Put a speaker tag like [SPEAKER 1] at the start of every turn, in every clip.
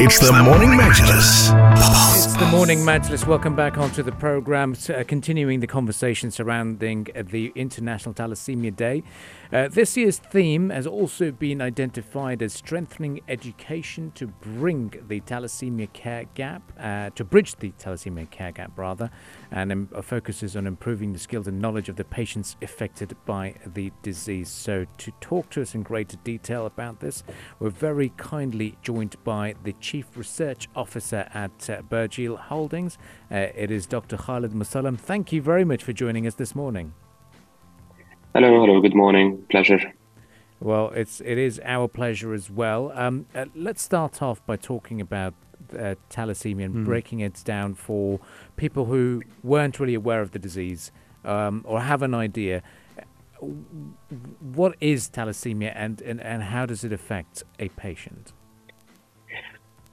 [SPEAKER 1] It's the Morning Majlis.
[SPEAKER 2] It's the morning Majlis. Welcome back onto the program, uh, continuing the conversation surrounding uh, the International Thalassemia Day. Uh, this year's theme has also been identified as strengthening education to bring the thalassemia care gap, uh, to bridge the thalassemia care gap rather, and um, focuses on improving the skills and knowledge of the patients affected by the disease. So, to talk to us in greater detail about this, we're very kindly joined by the Chief Research Officer at uh, Burjeel Holdings. Uh, it is Dr. Khaled Musallam. Thank you very much for joining us this morning.
[SPEAKER 3] Hello, hello. Good morning. Pleasure.
[SPEAKER 2] Well, it's it is our pleasure as well. Um, uh, let's start off by talking about uh, thalassemia and
[SPEAKER 4] Mm.
[SPEAKER 2] breaking it down for people who weren't really aware of the disease um, or have an idea. What is thalassemia and, and, and how does it affect a patient?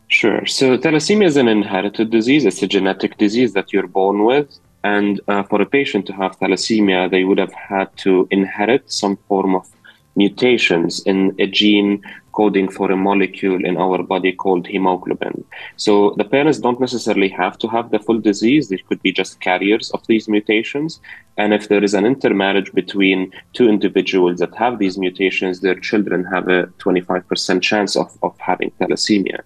[SPEAKER 3] Sure. So, thalassemia is an inherited disease. It's a genetic disease that you're born with. And uh, for a patient to have thalassemia, they would have had to inherit some form of mutations in a gene coding for a molecule in our body called hemoglobin. So the parents don't necessarily have to have the full disease, they could be just carriers of these mutations. And if there is an intermarriage between two individuals that have these mutations, their children have a 25% chance of, of having thalassemia.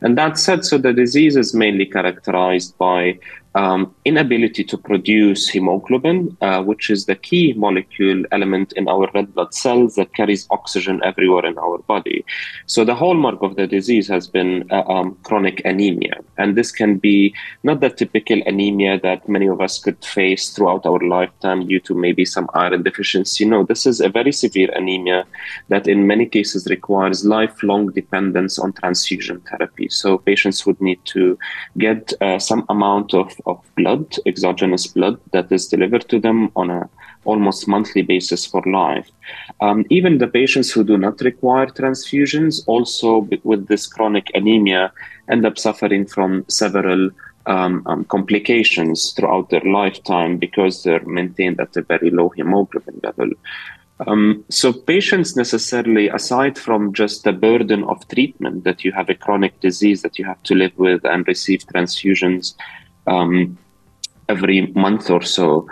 [SPEAKER 3] And that said, so the disease is mainly characterized by um, inability to produce hemoglobin, uh, which is the key molecule element in our red blood cells that carries oxygen everywhere in our body. So the hallmark of the disease has been uh, um, chronic anemia, and this can be not the typical anemia that many of us could face throughout our lifetime due to maybe some iron deficiency. No, this is a very severe anemia that in many cases requires lifelong dependence on transfusion therapy. So patients would need to get uh, some amount of, of blood, exogenous blood, that is delivered to them on a almost monthly basis for life. Um, even the patients who do not require transfusions, also with this chronic anemia, end up suffering from several um, um, complications throughout their lifetime because they're maintained at a very low hemoglobin level. Um, so, patients necessarily, aside from just the burden of treatment that you have a chronic disease that you have to live with and receive transfusions um, every month or so,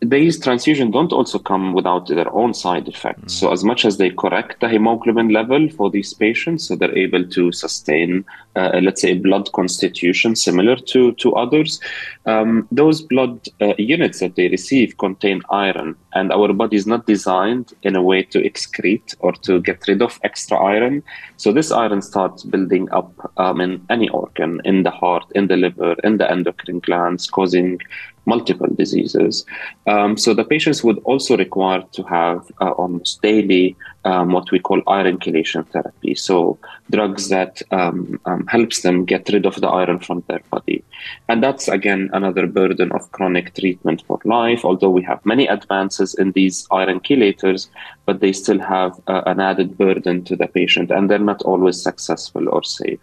[SPEAKER 3] these transfusions don't also come without their own side effects. So, as much as they correct the hemoglobin level for these patients, so they're able to sustain, uh, let's say, blood constitution similar to to others, um, those blood uh, units that they receive contain iron, and our body is not designed in a way to excrete or to get rid of extra iron. So, this iron starts building up um, in any organ, in the heart, in the liver, in the endocrine glands, causing multiple diseases. Um, so the patients would also require to have uh, almost daily um, what we call iron chelation therapy. So drugs that um, um, helps them get rid of the iron from their body, and that's again another burden of chronic treatment for life. Although we have many advances in these iron chelators, but they still have uh, an added burden to the patient, and they're not always successful or safe.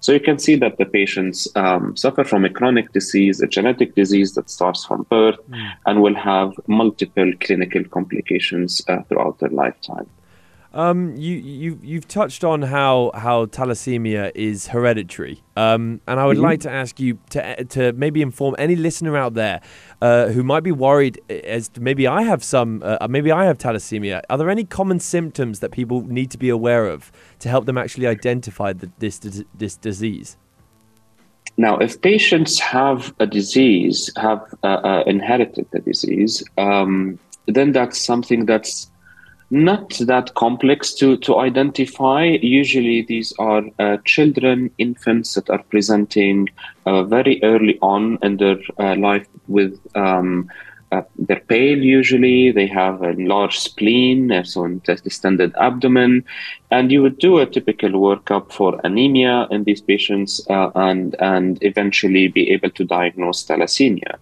[SPEAKER 3] So you can see that the patients um, suffer from a chronic disease, a genetic disease that starts from birth, and will have multiple clinical complications uh, throughout their lifetime.
[SPEAKER 4] Um, you you you've touched on how how thalassemia is hereditary, um, and I would
[SPEAKER 3] Mhm.
[SPEAKER 4] like to ask you to to maybe inform any listener out there uh, who might be worried as to maybe I have some uh, maybe I have thalassemia. Are there any common symptoms that people need to be aware of to help them actually identify the, this this disease?
[SPEAKER 3] Now, if patients have a disease, have uh, uh, inherited the disease, um, then that's something that's not that complex to, to identify. Usually, these are uh, children, infants that are presenting uh, very early on in their uh, life with. Um, they're pale usually, they have a large spleen, so a distended abdomen, and you would do a typical workup for anemia in these patients uh, and, and eventually be able to diagnose thalassemia.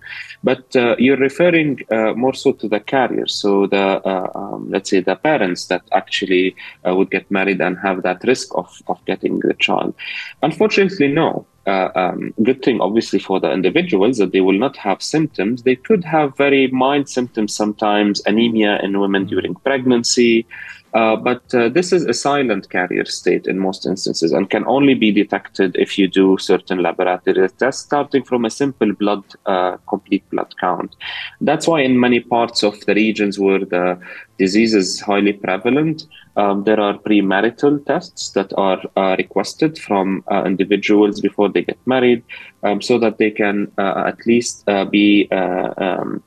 [SPEAKER 3] But uh, you're referring uh, more so to the carriers, so the, uh, um, let's say, the parents that actually uh, would get married and have that risk of, of getting the child. Unfortunately, no uh, um, good thing, obviously, for the individuals that they will not have symptoms. They could have very mild symptoms sometimes, anemia in women during pregnancy, Uh, but uh, this is a silent carrier state in most instances and can only be detected if you do certain laboratory tests, starting from a simple blood, uh, complete blood count. That's why in many parts of the regions where the disease is highly prevalent, um, there are premarital tests that are uh, requested from uh, individuals before they get married um, so that they can at least be um,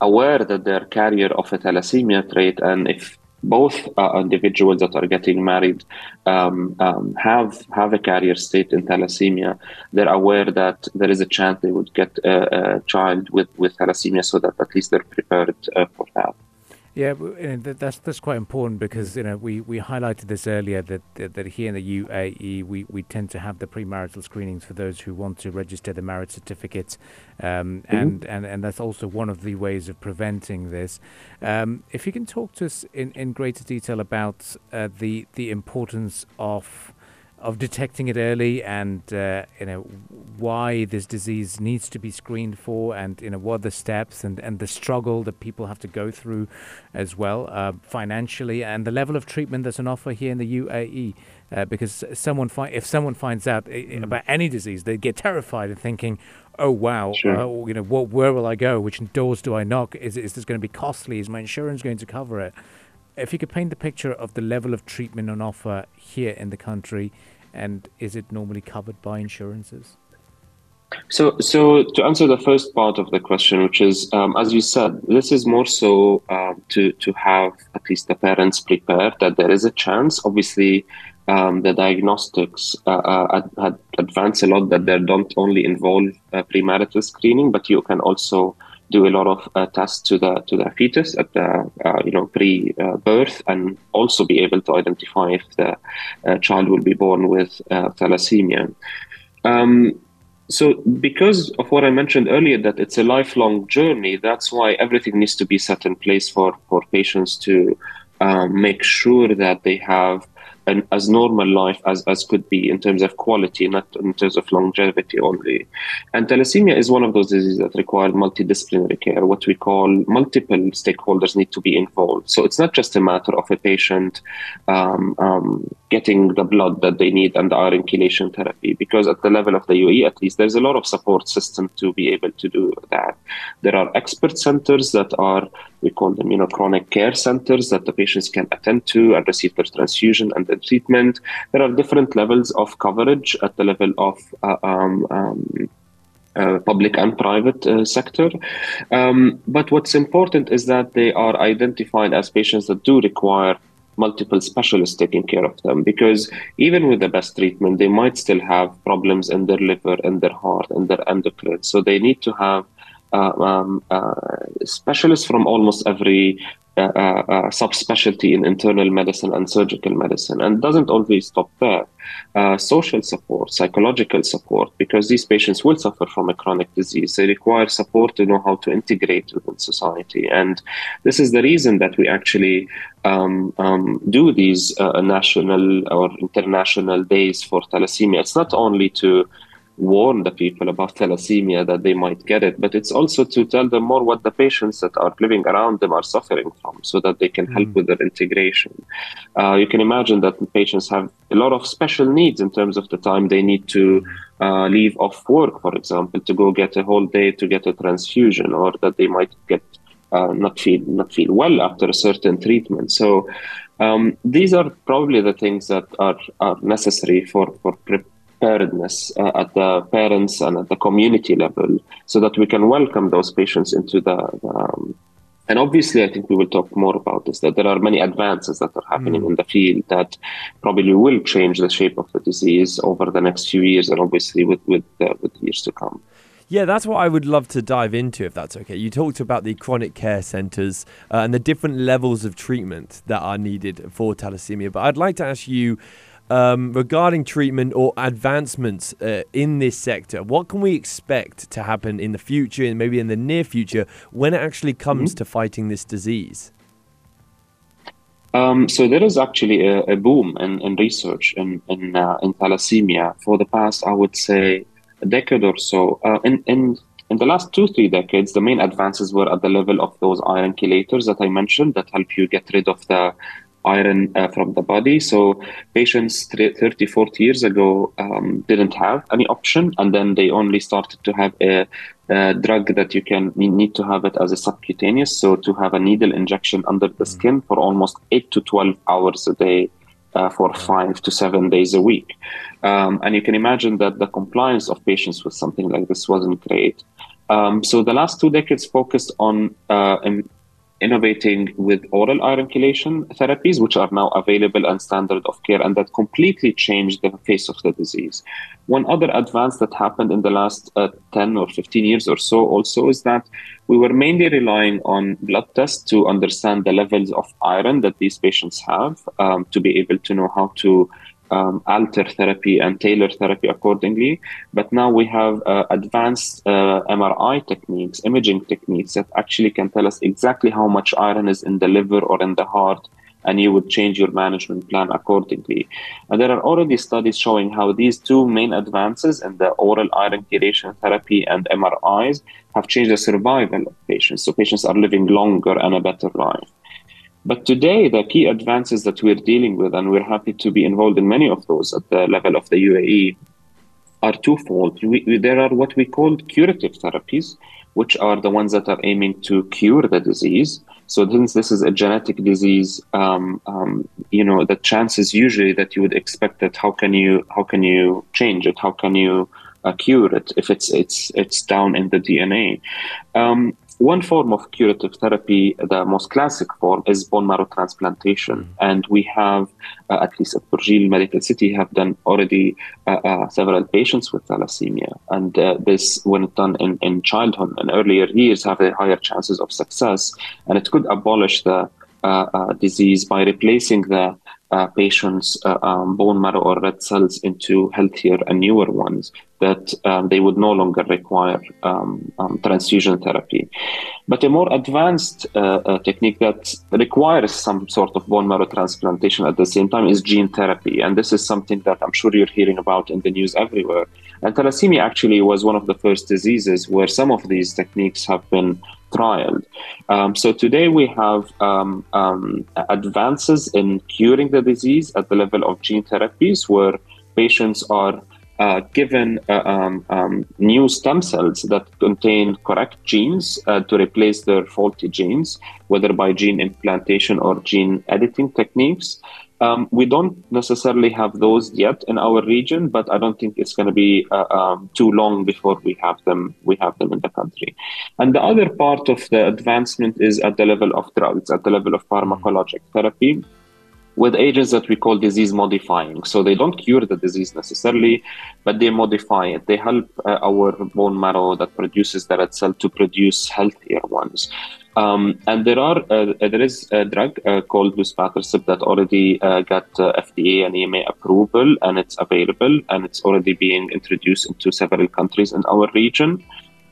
[SPEAKER 3] aware that they're carrier of a thalassemia trait and if both uh, individuals that are getting married um, um, have have a carrier state in thalassemia. They're aware that there is a chance they would get a, a child with, with thalassemia, so that at least they're prepared uh, for that.
[SPEAKER 2] Yeah, that's that's quite important because you know we, we highlighted this earlier that, that, that here in the UAE we, we tend to have the premarital screenings for those who want to register the marriage certificate, um, mm-hmm. and, and and that's also one of the ways of preventing this. Um, if you can talk to us in, in greater detail about uh, the the importance of of detecting it early and uh, you know why this disease needs to be screened for and you know what are the steps and, and the struggle that people have to go through as well uh, financially and the level of treatment that's on offer here in the UAE uh, because someone fi- if someone finds out mm. about any disease they get terrified and thinking oh wow sure. Uh, you know what where will I go? Which doors do I knock? Is, is this going to be costly? Is my insurance going to cover it if you could paint the picture of the level of treatment on offer here in the country, and is it normally covered by insurances?
[SPEAKER 3] So, so to answer the first part of the question, which is, um, as you said, this is more so um, to to have at least the parents prepared that there is a chance. Obviously, um, the diagnostics uh, uh, had advanced a lot that they don't only involve uh, premarital screening, but you can also do a lot of uh, tests to the to the fetus at the uh, you know pre-birth, and also be able to identify if the uh, child will be born with uh, thalassemia. Um, so, because of what I mentioned earlier, that it's a lifelong journey, that's why everything needs to be set in place for for patients to um, make sure that they have an as normal life as, as could be in terms of quality, not in terms of longevity only. And thalassemia is one of those diseases that require multidisciplinary care, what we call multiple stakeholders need to be involved. So it's not just a matter of a patient um, um, getting the blood that they need and the iron chelation therapy, because at the level of the UAE, at least, there's a lot of support system to be able to do that. There are expert centers that are, we call them, you know, chronic care centers that the patients can attend to and receive their transfusion and the treatment. There are different levels of coverage at the level of uh, um, um, uh, public and private uh, sector. Um, but what's important is that they are identified as patients that do require multiple specialists taking care of them because even with the best treatment, they might still have problems in their liver, in their heart, in their endocrine. So they need to have um, uh, specialists from almost every uh, uh, subspecialty in internal medicine and surgical medicine, and doesn't always stop there. Uh, social support, psychological support, because these patients will suffer from a chronic disease. They require support to know how to integrate within society, and this is the reason that we actually um, um, do these uh, national or international days for thalassemia. It's not only to warn the people about thalassemia that they might get it, but it's also to tell them more what the patients that are living around them are suffering from so that they can mm. help with their integration. Uh, you can imagine that patients have a lot of special needs in terms of the time they need to uh, leave off work, for example, to go get a whole day to get a transfusion, or that they might get uh, not feel not feel well after a certain treatment. So um, these are probably the things that are, are necessary for for pre- preparedness uh, at the parents and at the community level so that we can welcome those patients into the, the um, and obviously i think we will talk more about this that there are many advances that are happening mm. in the field that probably will change the shape of the disease over the next few years and obviously with with, uh, with years to come
[SPEAKER 4] yeah, that's what I would love to dive into, if that's okay. You talked about the chronic care centres uh, and the different levels of treatment that are needed for thalassemia. But I'd like to ask you um, regarding treatment or advancements uh, in this sector. What can we expect to happen in the future and maybe in the near future when it actually comes mm-hmm. to fighting this disease?
[SPEAKER 3] Um, so there is actually a, a boom in, in, research in in, uh, in, thalassemia for the past, I would say, a decade or so. Uh, in, in in the last two three decades, the main advances were at the level of those iron chelators that I mentioned that help you get rid of the iron uh, from the body. So patients 30, 40 years ago um, didn't have any option, and then they only started to have a, a, drug that you can you need to have it as a subcutaneous. So to have a needle injection under the mm-hmm. skin for almost eight to 12 hours a day. Uh, for five to seven days a week. Um, and you can imagine that the compliance of patients with something like this wasn't great. Um, so the last two decades focused on uh, innovating with oral iron chelation therapies, which are now available and standard of care, and that completely changed the face of the disease. One other advance that happened in the last uh, 10 or 15 years or so also is that we were mainly relying on blood tests to understand the levels of iron that these patients have um, to be able to know how to um, alter therapy and tailor therapy accordingly. But now we have uh, advanced uh, MRI techniques, imaging techniques that actually can tell us exactly how much iron is in the liver or in the heart, and you would change your management plan accordingly. And there are already studies showing how these two main advances in the oral iron chelation therapy and MRIs have changed the survival of patients. So patients are living longer and a better life. But today, the key advances that we're dealing with, and we're happy to be involved in many of those at the level of the UAE, are twofold. We, we, there are what we call curative therapies, which are the ones that are aiming to cure the disease. So since this is a genetic disease, um, um, you know the chances usually that you would expect that how can you how can you change it? How can you uh, cure it if it's it's it's down in the DNA? Um, one form of curative therapy, the most classic form, is bone marrow transplantation. Mm. And we have, uh, at least at Burjeel Medical City, have done already uh, uh, several patients with thalassemia. And uh, this, when done in, in childhood and earlier years, have a higher chances of success. And it could abolish the uh, uh, disease by replacing the uh, patients' uh, um, bone marrow or red cells into healthier and newer ones that um, they would no longer require um, um transfusion therapy. But a more advanced uh, uh, technique that requires some sort of bone marrow transplantation at the same time is gene therapy. And this is something that I'm sure you're hearing about in the news everywhere. And thalassemia actually was one of the first diseases where some of these techniques have been trialed. Um, so today we have um, um, advances in curing the disease at the level of gene therapies, where patients are uh, given uh, um, um, new stem cells that contain correct genes uh, to replace their faulty genes, whether by gene implantation or gene editing techniques. Um, we don't necessarily have those yet in our region, but I don't think it's going to be uh, um, too long before we have them. We have them in the country. And the other part of the advancement is at the level of drugs, at the level of pharmacologic therapy with agents that we call disease modifying. So they don't cure the disease necessarily, but they modify it. They help uh, our bone marrow that produces the red cell to produce healthier ones. Um, and there are uh, there is a drug uh, called luspatercept that already uh, got uh, FDA and EMA approval, and it's available, and it's already being introduced into several countries in our region.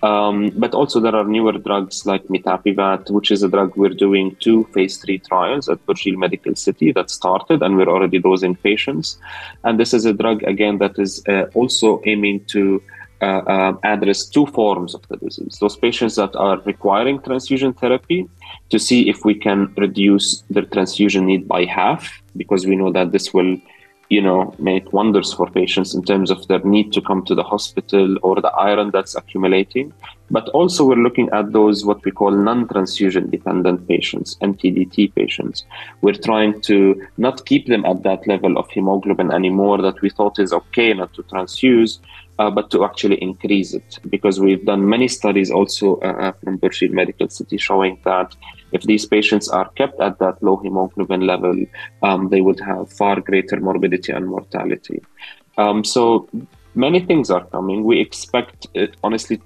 [SPEAKER 3] Um, but also there are newer drugs like mitapivat, which is a drug we're doing two phase three trials at Burjeel Medical City that started, and we're already dosing patients. And this is a drug again that is uh, also aiming to uh, uh, Uh, um, address two forms of the disease. Those patients that are requiring transfusion therapy to see if we can reduce their transfusion need by half, because we know that this will you know, make wonders for patients in terms of their need to come to the hospital or the iron that's accumulating. But also, we're looking at those what we call non transfusion dependent patients, NTDT patients. We're trying to not keep them at that level of hemoglobin anymore that we thought is okay not to transfuse, uh, but to actually increase it. Because we've done many studies also uh, uh from Burjeel Medical City showing that if these patients are kept at that low hemoglobin level, um, they would have far greater morbidity and mortality. Um, so many things are coming. We expect, it, honestly,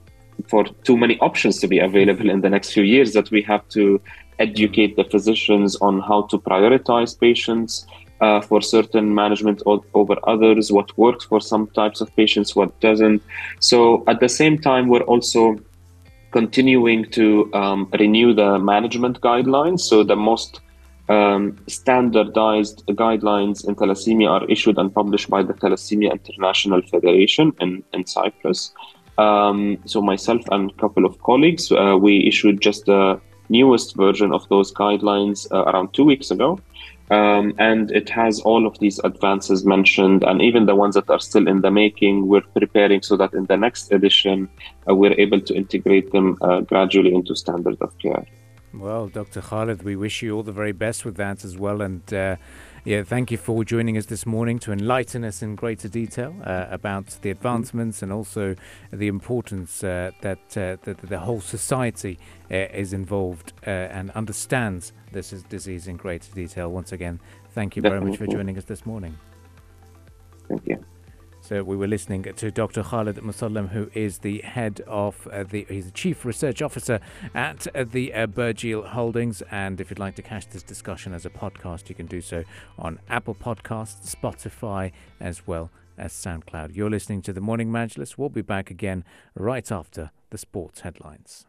[SPEAKER 3] for too many options to be available in the next few years that we have to educate the physicians on how to prioritize patients uh, for certain management over others, what works for some types of patients, what doesn't. So at the same time, we're also continuing to um, renew the management guidelines. So the most um, standardized guidelines in thalassemia are issued and published by the Thalassemia International Federation in, in Cyprus. Um, so myself and a couple of colleagues, uh, we issued just the newest version of those guidelines uh, around two weeks ago. Um, and it has all of these advances mentioned, and even the ones that are still in the making. We're preparing so that in the next edition, uh, we're able to integrate them uh, gradually into standard of care.
[SPEAKER 2] Well, Dr. Khaled, we wish you all the very best with that as well. And uh, yeah, thank you for joining us this morning to enlighten us in greater detail uh, about the advancements and also the importance uh, that, uh, that the whole society uh, is involved uh, and understands this is disease in greater detail. Once again, thank you very much for joining us this morning.
[SPEAKER 3] Thank you.
[SPEAKER 2] So we were listening to Dr. Khaled Musallam, who is the head of uh, the, he's the chief research officer at uh, the uh, Holdings. And if you'd like to catch this discussion as a podcast, you can do so on Apple Podcasts, Spotify, as well as SoundCloud. You're listening to the Morning Majlis. We'll be back again right after the sports headlines.